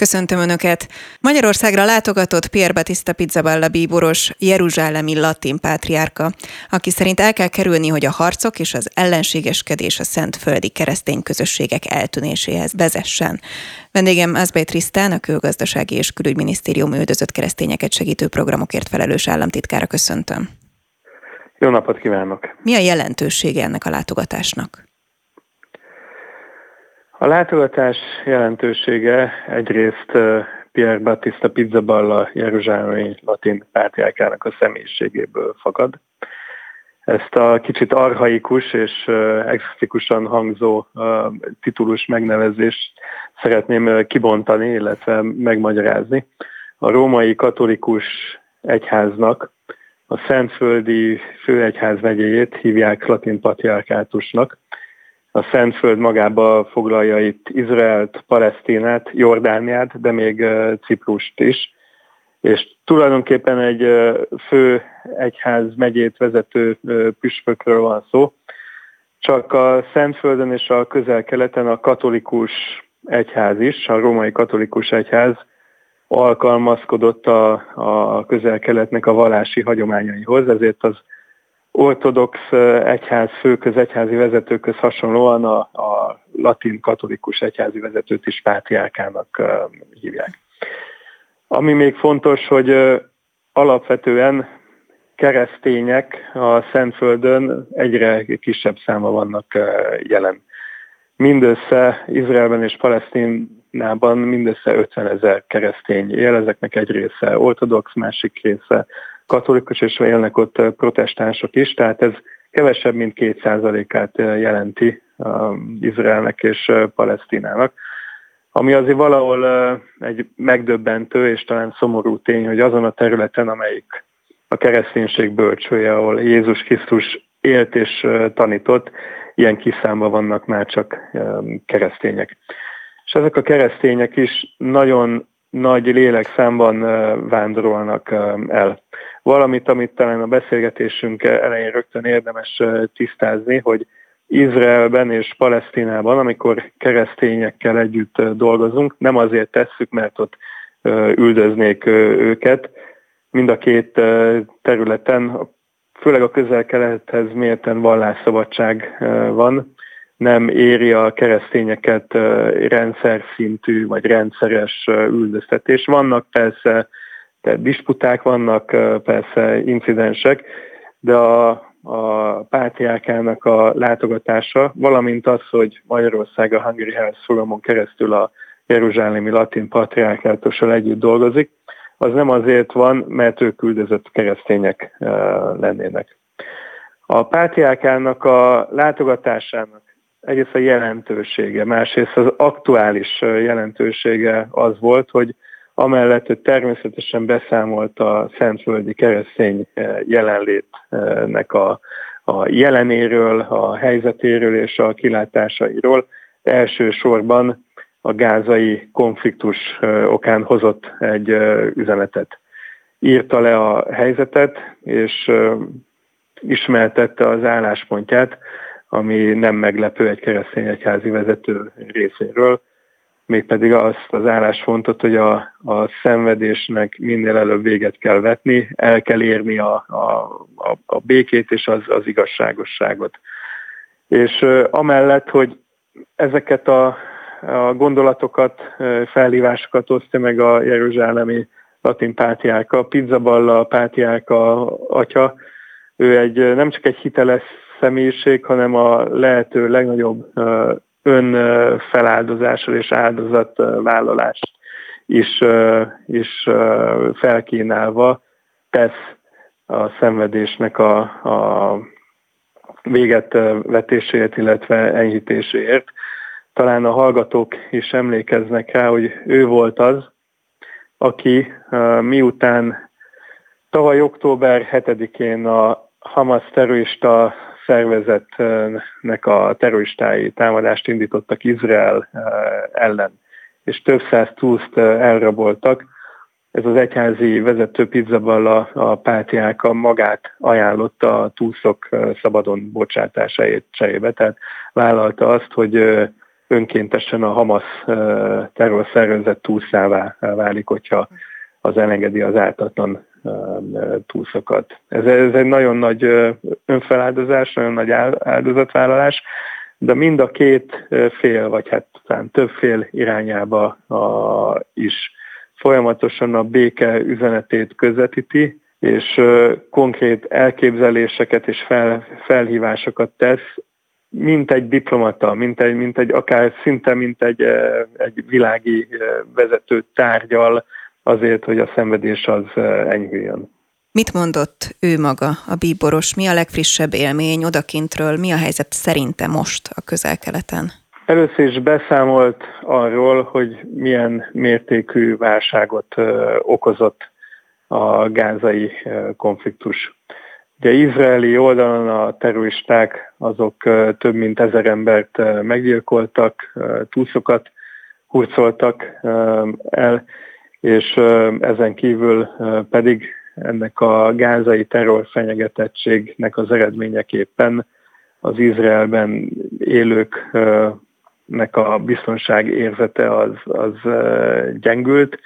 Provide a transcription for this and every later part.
Köszöntöm Önöket! Magyarországra látogatott Pierre Battista Pizzaballa bíboros, jeruzsálemi latin pátriárka, aki szerint el kell kerülni, hogy a harcok és az ellenségeskedés a szentföldi keresztény közösségek eltűnéséhez vezessen. Vendégem Azbej Trisztán, a Külgazdasági és Külügyminisztérium üldözött keresztényeket segítő programokért felelős államtitkára köszöntöm. Jó napot kívánok! Mi a jelentősége ennek a látogatásnak? A látogatás jelentősége egyrészt Pierre Battista Pizzaballa Jeruzsálemi latin pártjákának a személyiségéből fakad. Ezt a kicsit arhaikus és exotikusan hangzó titulus megnevezést szeretném kibontani, illetve megmagyarázni. A római katolikus egyháznak a Szentföldi főegyház megyéjét hívják latin patriarkátusnak, a Szentföld magába foglalja itt Izraelt, Palesztinát, Jordániát, de még Ciprust is. És tulajdonképpen egy fő egyház megyét vezető püspökről van szó. Csak a Szentföldön és a közel-keleten a katolikus egyház is, a római katolikus egyház alkalmazkodott a, a közel-keletnek a vallási hagyományaihoz, ezért az ortodox egyház főköz, egyházi vezetőköz hasonlóan a, a latin katolikus egyházi vezetőt is pátriárkának hívják. Ami még fontos, hogy alapvetően keresztények a Szentföldön egyre kisebb száma vannak jelen. Mindössze Izraelben és Palesztinában mindössze 50 ezer keresztény él, ezeknek egy része ortodox, másik része katolikus, és élnek ott protestánsok is, tehát ez kevesebb, mint két át jelenti Izraelnek és Palesztinának. Ami azért valahol egy megdöbbentő és talán szomorú tény, hogy azon a területen, amelyik a kereszténység bölcsője, ahol Jézus Krisztus élt és tanított, ilyen kiszámba vannak már csak keresztények. És ezek a keresztények is nagyon nagy lélekszámban vándorolnak el. Valamit, amit talán a beszélgetésünk elején rögtön érdemes tisztázni, hogy Izraelben és Palesztinában, amikor keresztényekkel együtt dolgozunk, nem azért tesszük, mert ott üldöznék őket. Mind a két területen, főleg a közel-kelethez mérten vallásszabadság van, nem éri a keresztényeket rendszer szintű vagy rendszeres üldöztetés. Vannak persze tehát disputák, vannak persze incidensek, de a, a pátriárkának a látogatása, valamint az, hogy Magyarország a Hungary Health programon keresztül a Jeruzsálemi Latin Patriárkátussal együtt dolgozik, az nem azért van, mert ők küldözött keresztények lennének. A pátriárkának a látogatásának egyrészt a jelentősége, másrészt az aktuális jelentősége az volt, hogy amellett, hogy természetesen beszámolt a szentföldi keresztény jelenlétnek a, a jelenéről, a helyzetéről és a kilátásairól, elsősorban a gázai konfliktus okán hozott egy üzenetet. Írta le a helyzetet, és ismertette az álláspontját ami nem meglepő egy keresztény egyházi vezető részéről, mégpedig azt az álláspontot, hogy a, a szenvedésnek minél előbb véget kell vetni, el kell érni a, a, a, a békét és az, az igazságosságot. És amellett, hogy ezeket a, a gondolatokat, felhívásokat osztja meg a Jeruzsálemi latin pátiáka, Pizzaballa pátiáka atya, ő egy, nem csak egy hiteles személyiség, hanem a lehető legnagyobb önfeláldozással és áldozatvállalást is, is felkínálva tesz a szenvedésnek a, a véget vetéséért, illetve enyhítéséért. Talán a hallgatók is emlékeznek rá, hogy ő volt az, aki miután tavaly október 7-én a Hamas terrorista szervezetnek a terroristái támadást indítottak Izrael eh, ellen, és több száz túszt eh, elraboltak. Ez az egyházi vezető pizzaballa a pátiáka magát ajánlotta a túszok eh, szabadon bocsátásáért cserébe, tehát vállalta azt, hogy önkéntesen a Hamas terrorszervezet túlszává válik, hogyha az elengedi az ártatlan túlszokat. Ez, ez egy nagyon nagy önfeláldozás, nagyon nagy áldozatvállalás, de mind a két fél, vagy hát talán több fél irányába a, is folyamatosan a béke üzenetét közvetíti, és konkrét elképzeléseket és fel, felhívásokat tesz, mint egy diplomata, mint egy, mint egy akár szinte, mint egy, egy világi vezető tárgyal azért, hogy a szenvedés az enyhüljön. Mit mondott ő maga, a bíboros? Mi a legfrissebb élmény odakintről? Mi a helyzet szerinte most a közel-keleten? Először is beszámolt arról, hogy milyen mértékű válságot okozott a gázai konfliktus. Ugye izraeli oldalon a terroristák azok több mint ezer embert meggyilkoltak, túlszokat hurcoltak el, és ezen kívül pedig ennek a gázai terrorfenyegetettségnek az eredményeképpen az Izraelben élőknek a biztonság érzete az, az gyengült,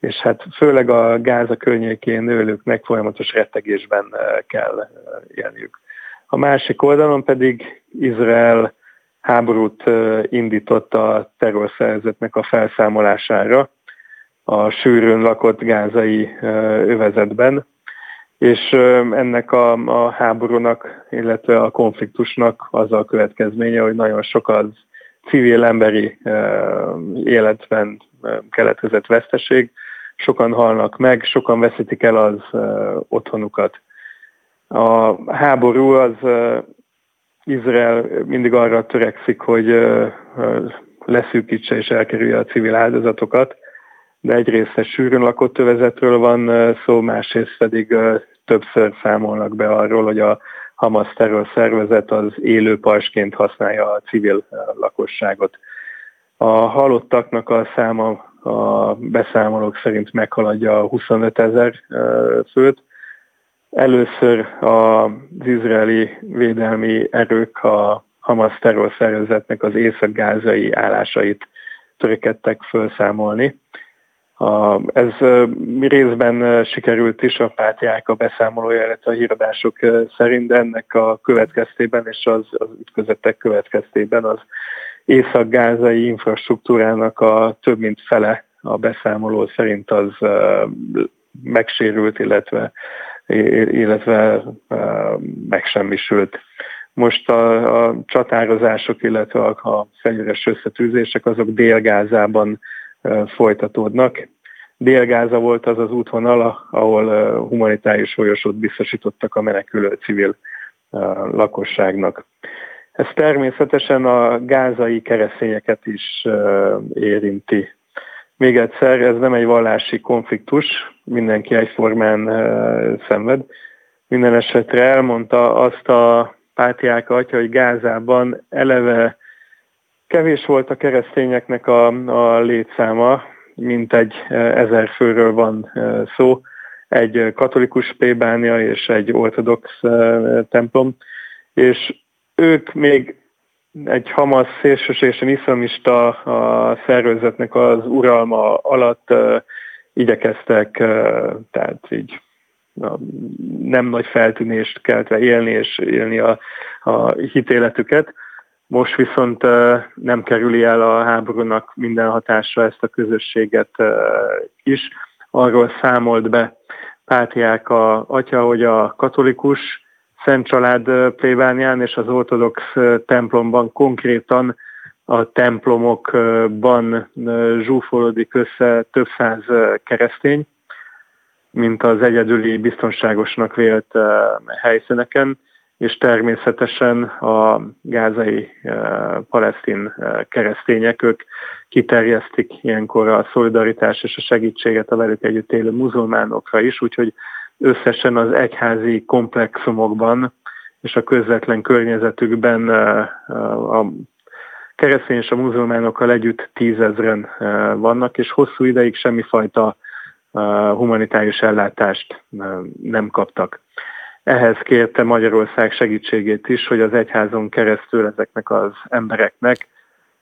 és hát főleg a Gáza környékén élőknek folyamatos rettegésben kell élniük. A másik oldalon pedig Izrael háborút indított a terrorszervezetnek a felszámolására, a sűrűn lakott gázai övezetben, és ennek a, a háborúnak, illetve a konfliktusnak az a következménye, hogy nagyon sok az civil emberi életben keletkezett veszteség, sokan halnak meg, sokan veszítik el az otthonukat. A háború az Izrael mindig arra törekszik, hogy leszűkítse és elkerülje a civil áldozatokat, de egyrészt egy sűrűn lakott övezetről van szó, másrészt pedig többször számolnak be arról, hogy a Hamas terror szervezet az élő pajsként használja a civil lakosságot. A halottaknak a száma a beszámolók szerint meghaladja a 25 ezer főt. Először az izraeli védelmi erők a Hamas terrorszervezetnek az észak-gázai állásait törekedtek felszámolni. Ez részben sikerült is a a beszámolója, illetve a híradások szerint, de ennek a következtében és az, az ütközetek következtében az észak-gázai infrastruktúrának a több mint fele a beszámoló szerint az megsérült, illetve, illetve megsemmisült. Most a, a csatározások, illetve a fegyveres összetűzések azok Délgázában folytatódnak. Délgáza volt az az útvonal, ahol humanitárius folyosót biztosítottak a menekülő civil lakosságnak. Ez természetesen a gázai keresztényeket is érinti. Még egyszer, ez nem egy vallási konfliktus, mindenki egyformán szenved. Minden esetre elmondta azt a pátriák atya, hogy Gázában eleve kevés volt a keresztényeknek a, a létszáma, mint egy ezer főről van szó, egy katolikus plébánia és egy ortodox templom, és ők még egy Hamas szélsőségesen iszlamista a szervezetnek az uralma alatt uh, igyekeztek, tehát így nem nagy feltűnést keltve élni és élni a, a hitéletüket. Most viszont nem kerüli el a háborúnak minden hatásra ezt a közösséget is. Arról számolt be Pátriák a atya, hogy a katolikus Szent Család plébánián és az ortodox templomban konkrétan a templomokban zsúfolódik össze több száz keresztény, mint az egyedüli biztonságosnak vélt helyszíneken, és természetesen a gázai palesztin keresztények, ők kiterjesztik ilyenkor a szolidaritás és a segítséget a velük együtt élő muzulmánokra is, úgyhogy összesen az egyházi komplexumokban és a közvetlen környezetükben a keresztény és a muzulmánokkal együtt tízezren vannak, és hosszú ideig semmifajta humanitárius ellátást nem kaptak. Ehhez kérte Magyarország segítségét is, hogy az egyházon keresztül ezeknek az embereknek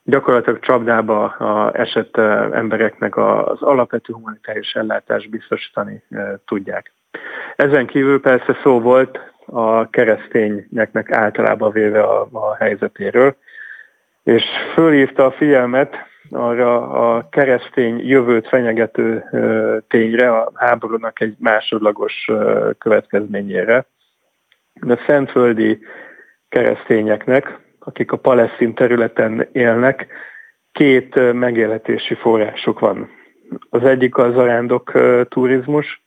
gyakorlatilag csapdába a esett embereknek az alapvető humanitárius ellátást biztosítani tudják. Ezen kívül persze szó volt a keresztényeknek általában véve a, a helyzetéről, és fölhívta a figyelmet arra a keresztény jövőt fenyegető tényre, a háborúnak egy másodlagos következményére. A szentföldi keresztényeknek, akik a palesztin területen élnek, két megélhetési forrásuk van. Az egyik az arándok turizmus,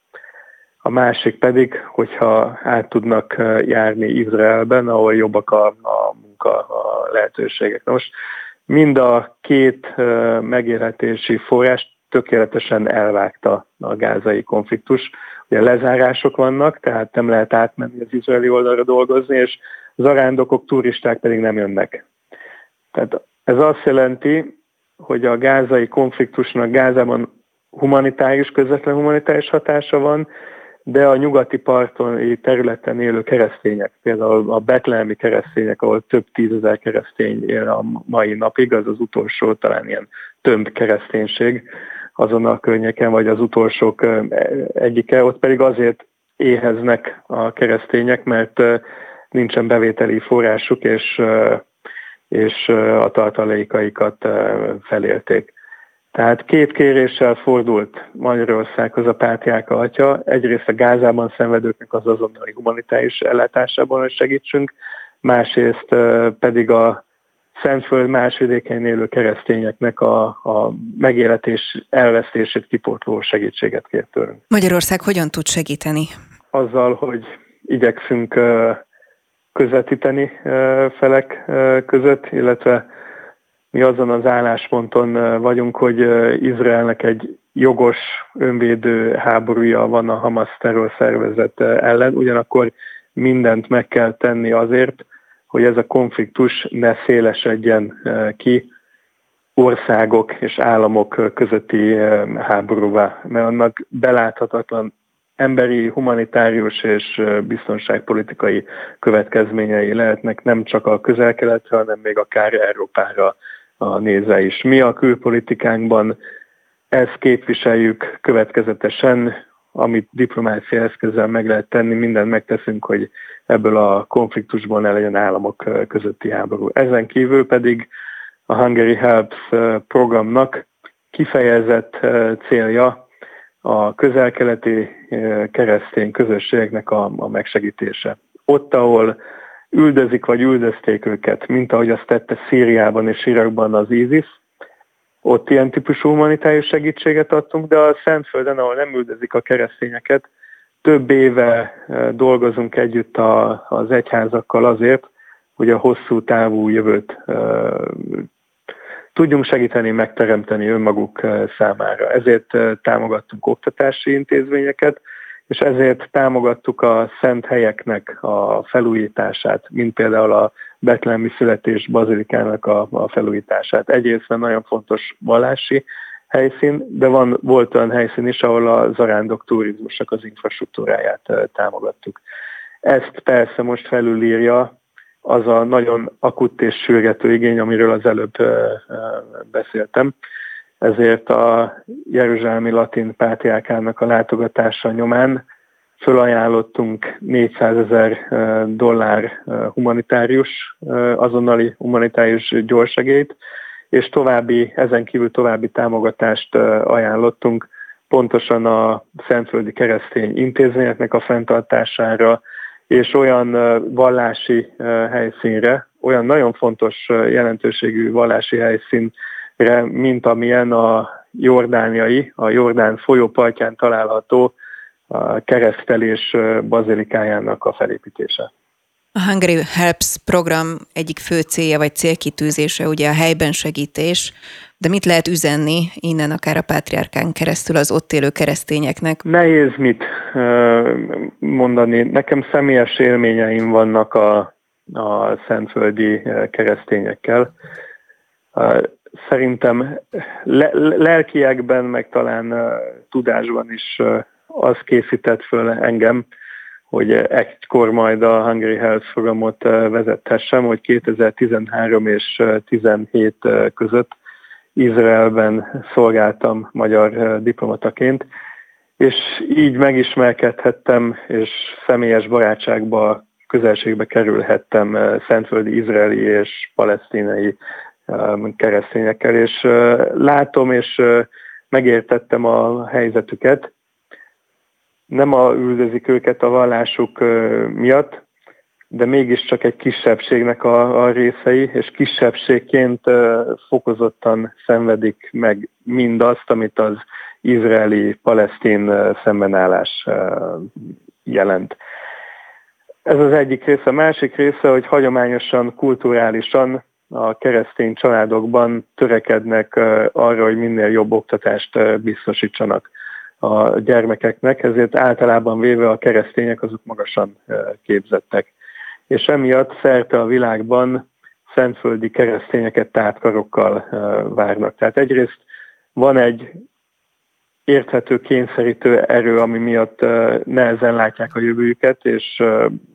a másik pedig, hogyha át tudnak járni Izraelben, ahol jobbak a, a munka a lehetőségek. most mind a két megélhetési forrás tökéletesen elvágta a gázai konfliktus. Ugye lezárások vannak, tehát nem lehet átmenni az izraeli oldalra dolgozni, és az arándokok, turisták pedig nem jönnek. Tehát ez azt jelenti, hogy a gázai konfliktusnak Gázában humanitárius, közvetlen humanitárius hatása van, de a nyugati parton területen élő keresztények, például a betlehemi keresztények, ahol több tízezer keresztény él a mai napig, az az utolsó talán ilyen tömb kereszténység azon a környéken, vagy az utolsók egyike, ott pedig azért éheznek a keresztények, mert nincsen bevételi forrásuk, és, és a tartalékaikat felélték. Tehát két kéréssel fordult Magyarországhoz a pártjáka atya. Egyrészt a Gázában szenvedőknek az azonnali humanitárius ellátásában, hogy segítsünk, másrészt pedig a Szentföld más vidékein élő keresztényeknek a, a megéletés elvesztését kipótló segítséget kért tőlünk. Magyarország hogyan tud segíteni? Azzal, hogy igyekszünk közvetíteni felek között, illetve mi azon az állásponton vagyunk, hogy Izraelnek egy jogos önvédő háborúja van a Hamas terrorszervezet ellen, ugyanakkor mindent meg kell tenni azért, hogy ez a konfliktus ne szélesedjen ki országok és államok közötti háborúvá, mert annak beláthatatlan emberi, humanitárius és biztonságpolitikai következményei lehetnek nem csak a közel-keletre, hanem még akár Európára a néze is. Mi a külpolitikánkban ezt képviseljük következetesen, amit diplomácia eszközzel meg lehet tenni, mindent megteszünk, hogy ebből a konfliktusból ne legyen államok közötti háború. Ezen kívül pedig a Hungary Helps programnak kifejezett célja a közel-keleti keresztény közösségeknek a, a megsegítése. Ott, ahol üldözik vagy üldözték őket, mint ahogy azt tette Szíriában és Irakban az ISIS. Ott ilyen típusú humanitárius segítséget adtunk, de a Szentföldön, ahol nem üldözik a keresztényeket, több éve e, dolgozunk együtt a, az egyházakkal azért, hogy a hosszú távú jövőt e, tudjunk segíteni, megteremteni önmaguk e, számára. Ezért támogattunk oktatási intézményeket, és ezért támogattuk a szent helyeknek a felújítását, mint például a Betlemi Születés Bazilikának a, a felújítását. Egyrészt nagyon fontos vallási helyszín, de van, volt olyan helyszín is, ahol a zarándok turizmusnak az infrastruktúráját támogattuk. Ezt persze most felülírja az a nagyon akut és sürgető igény, amiről az előbb beszéltem, ezért a Jeruzsálemi Latin Pátriákának a látogatása nyomán fölajánlottunk 400 ezer dollár humanitárius, azonnali humanitárius gyorsegét, és további, ezen kívül további támogatást ajánlottunk pontosan a Szentföldi Keresztény Intézményeknek a fenntartására, és olyan vallási helyszínre, olyan nagyon fontos jelentőségű vallási helyszín mint amilyen a jordániai, a Jordán folyópartján található a keresztelés bazilikájának a felépítése. A Hungary Helps program egyik fő célja vagy célkitűzése ugye a helyben segítés, de mit lehet üzenni innen akár a pátriárkán keresztül az ott élő keresztényeknek? Nehéz mit mondani. Nekem személyes élményeim vannak a, a szentföldi keresztényekkel szerintem le, lelkiekben, meg talán tudásban is az készített föl engem, hogy egykor majd a Hungary Health programot vezethessem, hogy 2013 és 17 között Izraelben szolgáltam magyar diplomataként, és így megismerkedhettem, és személyes barátságba, közelségbe kerülhettem szentföldi izraeli és palesztinai keresztényekkel, és látom, és megértettem a helyzetüket. Nem a üldözik őket a vallásuk miatt, de mégiscsak egy kisebbségnek a, a részei, és kisebbségként fokozottan szenvedik meg mindazt, amit az izraeli-palesztin szembenállás jelent. Ez az egyik része. A másik része, hogy hagyományosan, kulturálisan a keresztény családokban törekednek arra, hogy minél jobb oktatást biztosítsanak a gyermekeknek, ezért általában véve a keresztények azok magasan képzettek. És emiatt szerte a világban szentföldi keresztényeket tártkarokkal várnak. Tehát egyrészt van egy érthető, kényszerítő erő, ami miatt nehezen látják a jövőjüket, és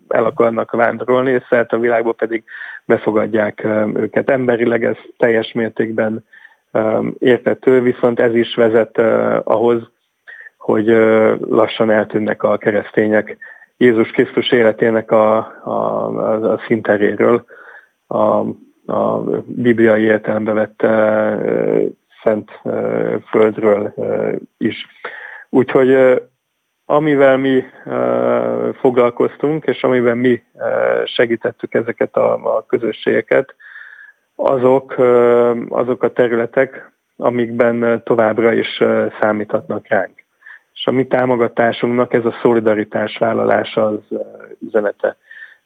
el akarnak vándorolni, és szerte a világban pedig befogadják őket. Emberileg ez teljes mértékben értető, viszont ez is vezet ahhoz, hogy lassan eltűnnek a keresztények Jézus Krisztus életének a, a, a szinteréről, a, a bibliai értelembe vett szent földről is. Úgyhogy amivel mi foglalkoztunk, és amivel mi segítettük ezeket a, a közösségeket, azok, azok a területek, amikben továbbra is számíthatnak ránk. És a mi támogatásunknak ez a szolidaritás vállalása az üzenete.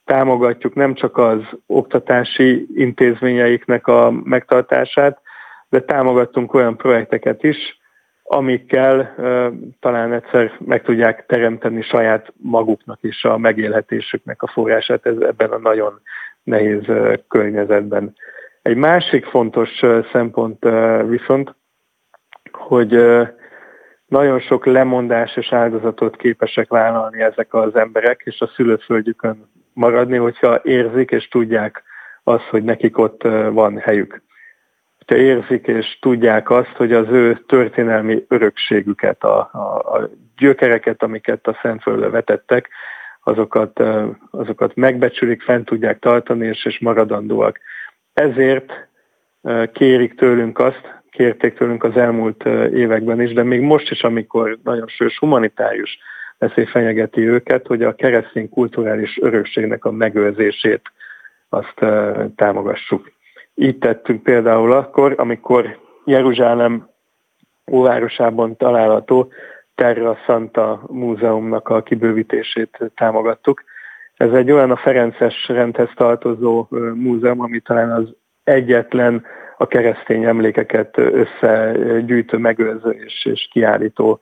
Támogatjuk nem csak az oktatási intézményeiknek a megtartását, de támogattunk olyan projekteket is, amikkel talán egyszer meg tudják teremteni saját maguknak is a megélhetésüknek a forrását ez, ebben a nagyon nehéz környezetben. Egy másik fontos szempont viszont, hogy nagyon sok lemondás és áldozatot képesek vállalni ezek az emberek, és a szülőföldjükön maradni, hogyha érzik és tudják azt, hogy nekik ott van helyük hogyha érzik és tudják azt, hogy az ő történelmi örökségüket, a, a, a gyökereket, amiket a Szentföldre vetettek, azokat, azokat megbecsülik, fent tudják tartani, és, és maradandóak. Ezért kérik tőlünk azt, kérték tőlünk az elmúlt években is, de még most is, amikor nagyon sős humanitárius veszély fenyegeti őket, hogy a keresztény kulturális örökségnek a megőrzését azt támogassuk. Így tettünk például akkor, amikor Jeruzsálem óvárosában található Terra Santa múzeumnak a kibővítését támogattuk. Ez egy olyan a Ferences rendhez tartozó múzeum, ami talán az egyetlen a keresztény emlékeket összegyűjtő, megőrző és, és kiállító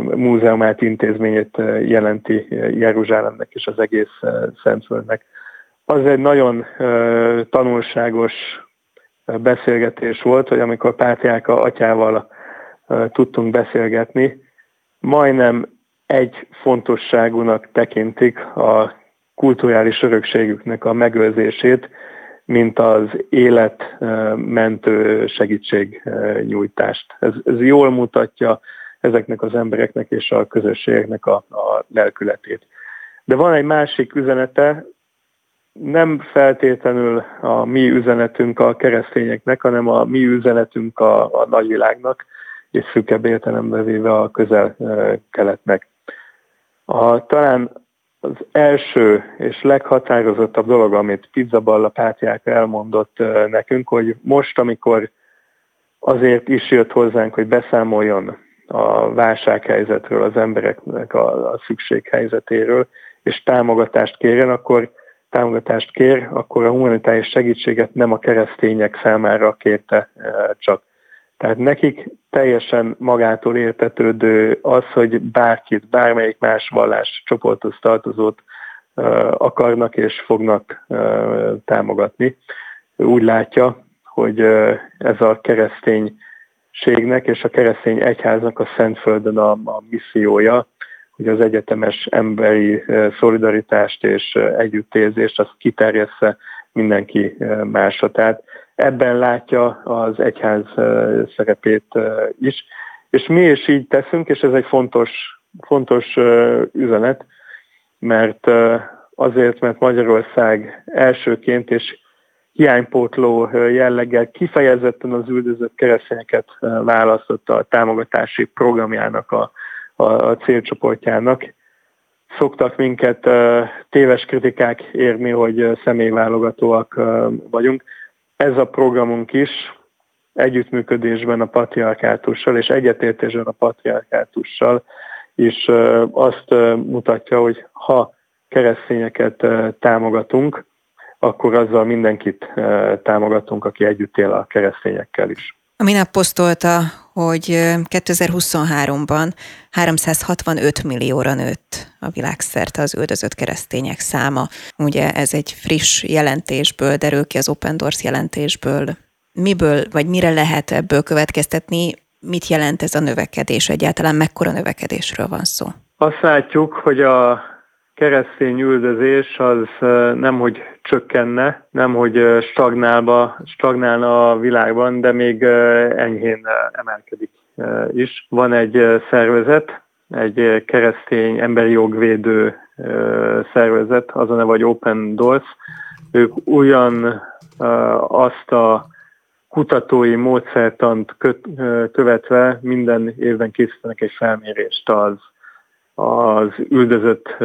múzeumát, intézményét jelenti Jeruzsálemnek és az egész Szentföldnek. Az egy nagyon tanulságos beszélgetés volt, hogy amikor Pátriáka atyával tudtunk beszélgetni, majdnem egy fontosságúnak tekintik a kulturális örökségüknek a megőrzését, mint az életmentő segítségnyújtást. Ez, ez jól mutatja ezeknek az embereknek és a közösségeknek a, a lelkületét. De van egy másik üzenete, nem feltétlenül a mi üzenetünk a keresztényeknek, hanem a mi üzenetünk a, a nagyvilágnak, és szűkebb értelembe véve a közel-keletnek. A, talán az első és leghatározottabb dolog, amit Pizzaballa pártják elmondott nekünk, hogy most, amikor azért is jött hozzánk, hogy beszámoljon a válsághelyzetről, az embereknek a, a szükséghelyzetéről, és támogatást kérjen, akkor támogatást kér, akkor a humanitárius segítséget nem a keresztények számára kérte csak. Tehát nekik teljesen magától értetődő az, hogy bárkit, bármelyik más vallás csoporthoz tartozót akarnak és fognak támogatni. Úgy látja, hogy ez a kereszténységnek és a keresztény egyháznak a Szentföldön a, a missziója, hogy az egyetemes emberi szolidaritást és együttérzést azt kiterjessze mindenki másra. Tehát ebben látja az egyház szerepét is. És mi is így teszünk, és ez egy fontos, fontos üzenet, mert azért, mert Magyarország elsőként és hiánypótló jelleggel kifejezetten az üldözött keresztényeket választotta a támogatási programjának a, a, a célcsoportjának. Szoktak minket téves kritikák érni, hogy személyválogatóak vagyunk. Ez a programunk is együttműködésben a patriarkátussal és egyetértésben a patriarkátussal is azt mutatja, hogy ha keresztényeket támogatunk, akkor azzal mindenkit támogatunk, aki együtt él a keresztényekkel is. A minap posztolta, hogy 2023-ban 365 millióra nőtt a világszerte az üldözött keresztények száma. Ugye ez egy friss jelentésből derül ki az Open Doors jelentésből. Miből, vagy mire lehet ebből következtetni, mit jelent ez a növekedés egyáltalán, mekkora növekedésről van szó? Azt látjuk, hogy a keresztény üldözés az nem, hogy csökkenne, nem, hogy stagnálba, stagnálna a világban, de még enyhén emelkedik is. Van egy szervezet, egy keresztény emberi jogvédő szervezet, az a neve, vagy Open Doors. Ők ugyan azt a kutatói módszertant követve minden évben készítenek egy felmérést az az üldözött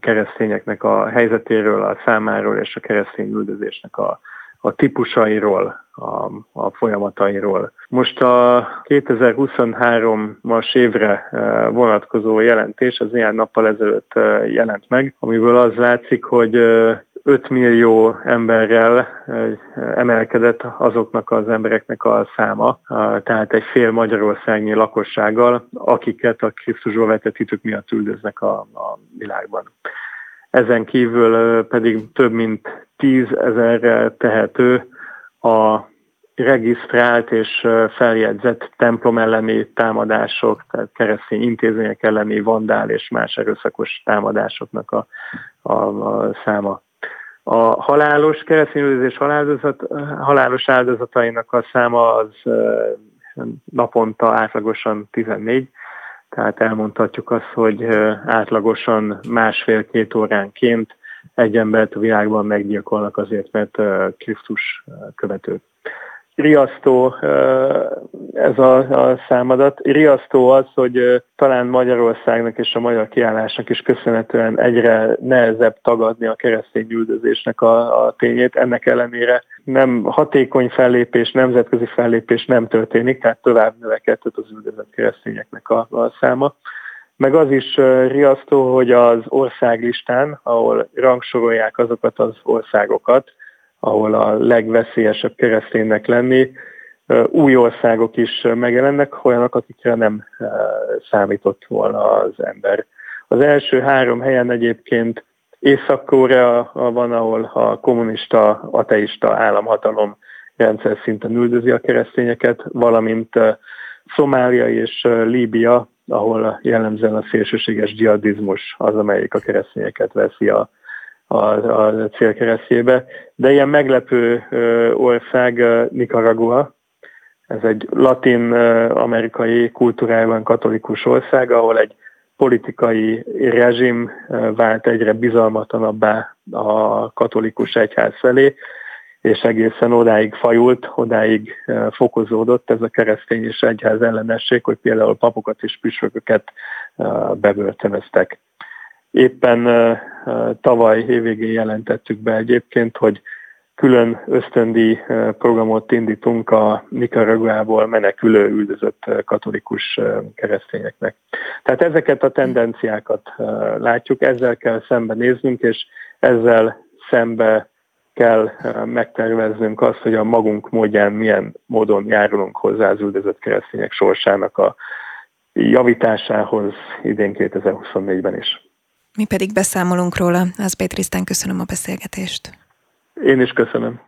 keresztényeknek a helyzetéről, a számáról és a keresztény üldözésnek a, a típusairól, a, a folyamatairól. Most a 2023-as évre vonatkozó jelentés az néhány nappal ezelőtt jelent meg, amiből az látszik, hogy 5 millió emberrel emelkedett azoknak az embereknek a száma, tehát egy fél Magyarországnyi lakossággal, akiket a Krisztusról vetett hitük miatt üldöznek a, a világban. Ezen kívül pedig több mint 10 ezerre tehető a regisztrált és feljegyzett templom elleni támadások, tehát keresztény intézmények elleni vandál és más erőszakos támadásoknak a, a, a száma. A halálos keresztényüldözés haláldozat, halálos áldozatainak a száma az naponta átlagosan 14, tehát elmondhatjuk azt, hogy átlagosan másfél-két óránként egy embert a világban meggyilkolnak azért, mert Krisztus követő riasztó ez a, a számadat. Riasztó az, hogy talán Magyarországnak és a magyar kiállásnak is köszönhetően egyre nehezebb tagadni a keresztény üldözésnek a, a tényét. Ennek ellenére nem hatékony fellépés, nemzetközi fellépés nem történik, tehát tovább növekedett az üldözött keresztényeknek a, a száma. Meg az is riasztó, hogy az országlistán, ahol rangsorolják azokat az országokat, ahol a legveszélyesebb kereszténynek lenni. Új országok is megjelennek, olyanok, akikre nem számított volna az ember. Az első három helyen egyébként Észak-Korea van, ahol a kommunista, ateista államhatalom rendszer szinten üldözi a keresztényeket, valamint Szomália és Líbia, ahol jellemzően a szélsőséges dzsihadizmus az, amelyik a keresztényeket veszi a a, a célkeresztjébe. De ilyen meglepő ország Nicaragua, ez egy latin-amerikai kultúrájában katolikus ország, ahol egy politikai rezsim vált egyre bizalmatlanabbá a katolikus egyház felé, és egészen odáig fajult, odáig fokozódott ez a keresztény és egyház ellenesség, hogy például papokat és püspököket bebörtönöztek. Éppen tavaly évvégén jelentettük be egyébként, hogy külön ösztöndi programot indítunk a Nicaraguából menekülő üldözött katolikus keresztényeknek. Tehát ezeket a tendenciákat látjuk, ezzel kell szembenéznünk, és ezzel szembe kell megterveznünk azt, hogy a magunk módján milyen módon járulunk hozzá az üldözött keresztények sorsának a javításához idén 2024-ben is. Mi pedig beszámolunk róla. Az Trisztán, köszönöm a beszélgetést. Én is köszönöm.